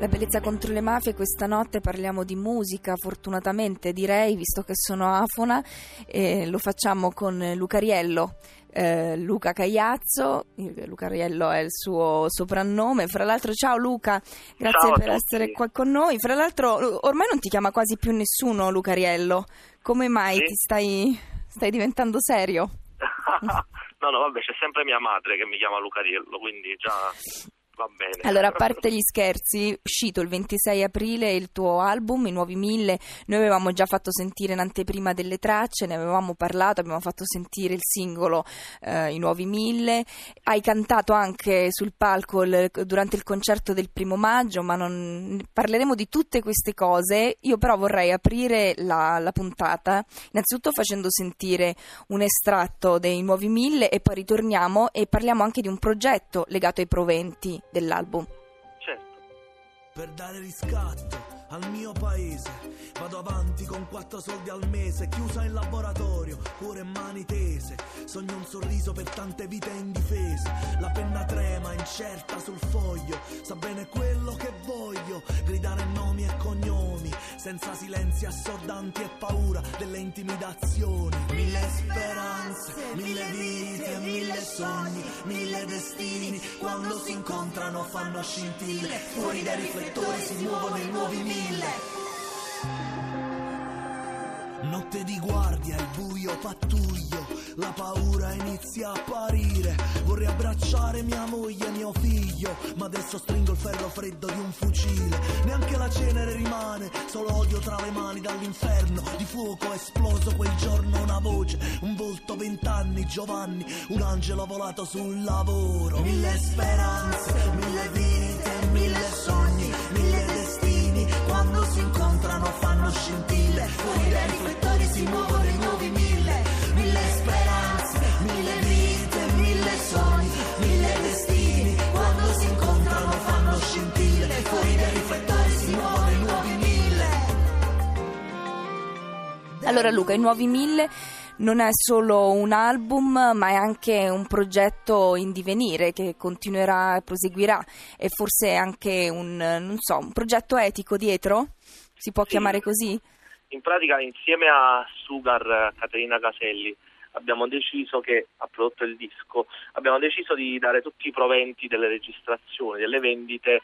La bellezza contro le mafie, questa notte parliamo di musica, fortunatamente direi, visto che sono afona, e lo facciamo con Lucariello. Eh, Luca Cagliazzo, Lucariello è il suo soprannome. Fra l'altro, ciao Luca, grazie Ciao per tutti. essere qua con noi. Fra l'altro, ormai non ti chiama quasi più nessuno Lucariello. Come mai Sì. ti stai, stai diventando serio? no, no, vabbè, c'è sempre mia madre che mi chiama Lucariello, quindi già va bene. Allora, a parte gli scherzi, uscito il 26 aprile il tuo album, I Nuovi Mille. Noi avevamo già fatto sentire in anteprima delle tracce, ne avevamo parlato, abbiamo fatto sentire il singolo eh, I Nuovi Mille. Hai cantato anche sul palco il- durante il concerto del primo maggio, ma non parleremo di tutte queste cose. Io però vorrei aprire la, la puntata innanzitutto facendo sentire un estratto dei Nuovi Mille e poi ritorniamo e parliamo anche di un progetto legato ai proventi dell'album. Certo. Per dare riscatto al mio paese Vado avanti con quattro soldi al mese Chiusa in laboratorio, cuore e mani tese. Sogno un sorriso per tante vite indifese La penna trema, incerta sul foglio Sa bene quello che voglio. Gridare nomi e cognomi Senza silenzi assordanti e paura Delle intimidazioni. Mille speranze, mille vite, mille sogni Mille destini incontrano fanno scintille Fuori dai riflettori si muovono i nuovi mille. Notte di guardia, il buio pattuglio, la paura inizia a apparire. Vorrei abbracciare mia moglie e mio figlio, ma adesso stringo il ferro freddo di un fucile. Neanche la cenere rimane, solo odio tra le mani dall'inferno. Di fuoco è esploso quel giorno una voce, un volto vent'anni, Giovanni, un angelo volato sul lavoro. Mille speranze, mille vite, mille sogni, mille destini. Quando si incontrano fanno scintille, fuori dai riflettori si muovono Allora Luca, i Nuovi Mille non è solo un album, ma è anche un progetto in divenire che continuerà e proseguirà e forse anche un, non so, un progetto etico dietro? Si può Sì. chiamare così? In pratica, insieme a Sugar Caterina Caselli, abbiamo deciso che ha prodotto il disco, abbiamo deciso di dare tutti i proventi delle registrazioni, delle vendite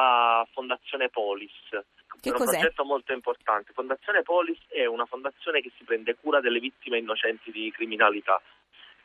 a Fondazione Polis. Che è un cos'è? progetto molto importante. Fondazione Polis è una fondazione che si prende cura delle vittime innocenti di criminalità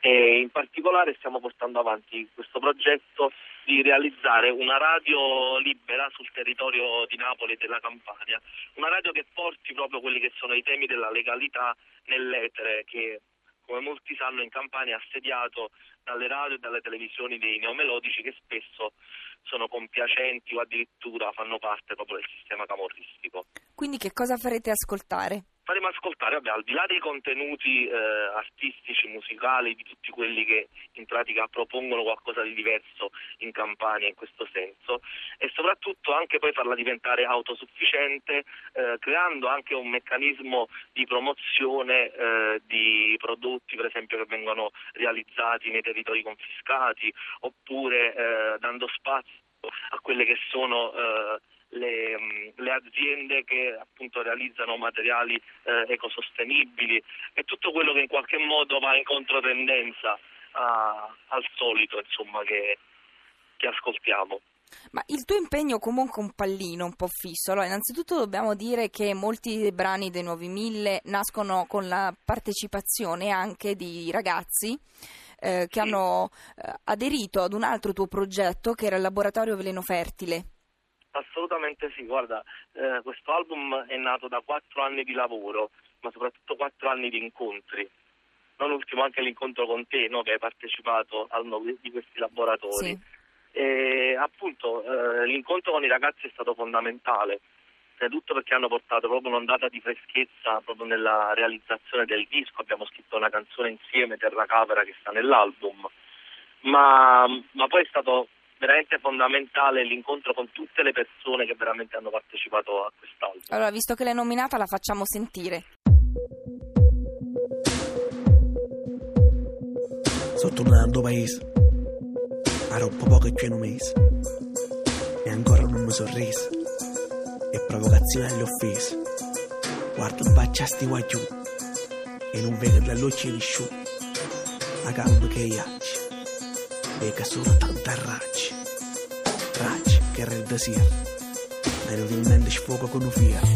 e in particolare stiamo portando avanti questo progetto di realizzare una radio libera sul territorio di Napoli e della Campania, una radio che porti proprio quelli che sono i temi della legalità nell'etere che come molti sanno in Campania è assediato dalle radio e dalle televisioni dei neomelodici che spesso sono compiacenti o addirittura fanno parte proprio del sistema camorristico. Quindi che cosa farete ascoltare? Faremo ascoltare, vabbè, al di là dei contenuti eh, artistici, musicali, di tutti quelli che in pratica propongono qualcosa di diverso in Campania in questo senso, e soprattutto anche poi farla diventare autosufficiente, eh, creando anche un meccanismo di promozione eh, di prodotti, per esempio, che vengono realizzati nei territori confiscati, oppure eh, dando spazio a quelle che sono eh, le, mh, le aziende che appunto realizzano materiali eh, ecosostenibili e tutto quello che in qualche modo va in controtendenza a- al solito insomma che, che ascoltiamo. Ma il tuo impegno è comunque un pallino un po' fisso. Allora, innanzitutto dobbiamo dire che molti dei brani dei Nuovi Mille nascono con la partecipazione anche di ragazzi eh, che Sì. hanno eh, aderito ad un altro tuo progetto che era il Laboratorio Veleno Fertile. Assolutamente sì, guarda, eh, questo album è nato da quattro anni di lavoro, ma soprattutto quattro anni di incontri. Non ultimo anche l'incontro con te, no, che hai partecipato a uno di questi laboratori. Sì. E appunto eh, l'incontro con i ragazzi è stato fondamentale, soprattutto perché hanno portato proprio un'ondata di freschezza proprio nella realizzazione del disco. Abbiamo scritto una canzone insieme, Terra Capera, che sta nell'album, ma, ma poi è stato veramente fondamentale l'incontro con tutte le persone che veramente hanno partecipato a quest'album. Allora, visto che l'hai nominata, la facciamo sentire. Sono tornato al paese. A troppo poco e un mese. E ancora non mi sorriso. E provocazione alle offese. Guardo in faccia a sti guagliù. E non vedo la luce di sciù. La calma che iacci. Vedo solo tanta raggi. Che rende sera. Ma inutilmente sfogo con un fiero.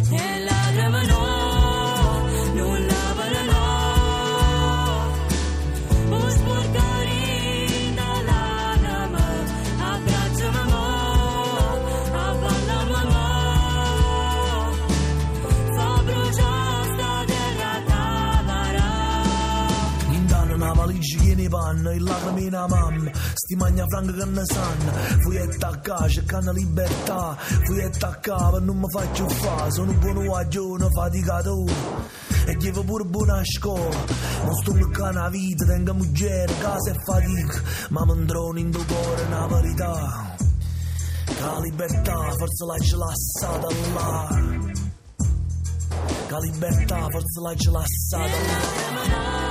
Ne panno e lacrime in mamma Sti magna franca che ne sanno Fui attaccato cercando libertà. Fui attaccato non mi faccio fa. Sono un buon guaglione faticatore E chiedo pure buona scuola Non sto meccando la vita Tengo muggere, casa e fatica. Ma mi andrò in tuo cuore una Che la libertà forse l'hai lasciata là. La libertà forse l'hai lasciata là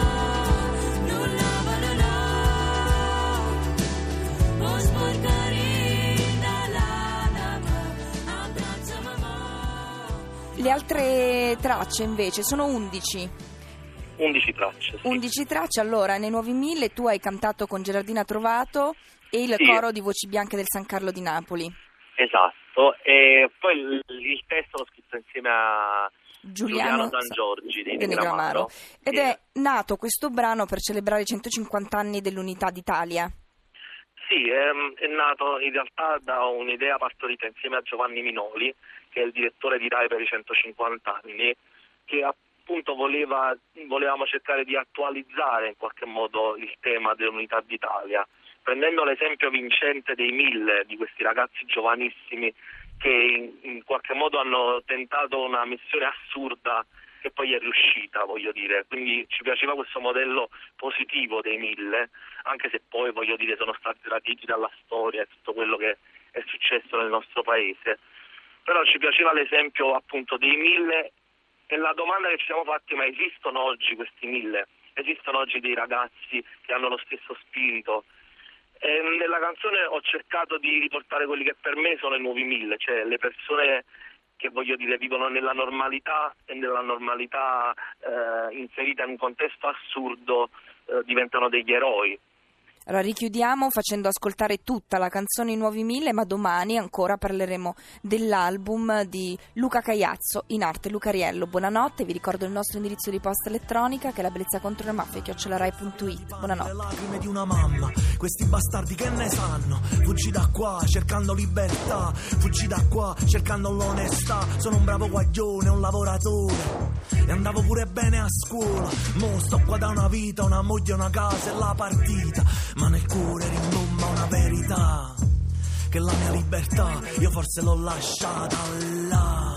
Le altre tracce invece sono 11. 11 tracce. sì. 11 tracce, allora nei Nuovi Mille tu hai cantato con Gerardina Trovato e il Sì. coro di Voci Bianche del San Carlo di Napoli. Esatto, e poi il, il testo l'ho scritto insieme a Giuliano, Giuliano San Giorgi de Negramaro. Ed Sì. è nato questo brano per celebrare i 150 anni dell'unità d'Italia. Sì, ehm, è nato in realtà da un'idea partorita insieme a Giovanni Minoli, che è il direttore di RAI per i 150 anni, che appunto voleva, volevamo cercare di attualizzare in qualche modo il tema dell'unità d'Italia, prendendo l'esempio vincente dei mille, di questi ragazzi giovanissimi che in, in qualche modo hanno tentato una missione assurda che poi è riuscita, voglio dire. Quindi ci piaceva questo modello positivo dei mille, anche se poi, voglio dire, sono stati traditi dalla storia e tutto quello che è successo nel nostro paese. Però ci piaceva l'esempio appunto dei mille e la domanda che ci siamo fatti, ma esistono oggi questi mille? Esistono oggi dei ragazzi che hanno lo stesso spirito? E nella canzone ho cercato di riportare quelli che per me sono i nuovi mille, cioè le persone che voglio dire vivono nella normalità e nella normalità eh, inserita in un contesto assurdo eh, diventano degli eroi. Allora richiudiamo facendo ascoltare tutta la canzone I Nuovi Mille, ma domani ancora parleremo dell'album di Luca Cagliazzo, in arte Lucariello. Buonanotte, vi ricordo il nostro indirizzo di posta elettronica che è la bellezza contro le mafie, chiocciolarai.it. Buonanotte. Lacrime di una mamma, questi bastardi che ne sanno? Fuggi da qua cercando libertà, fuggi da qua cercando l'onestà. Sono un bravo guaglione, un lavoratore. E andavo pure bene a scuola. Mo sto qua da una vita, una moglie, una casa e la partita. Ma nel cuore rimbomba una verità. Che la mia libertà io forse l'ho lasciata là.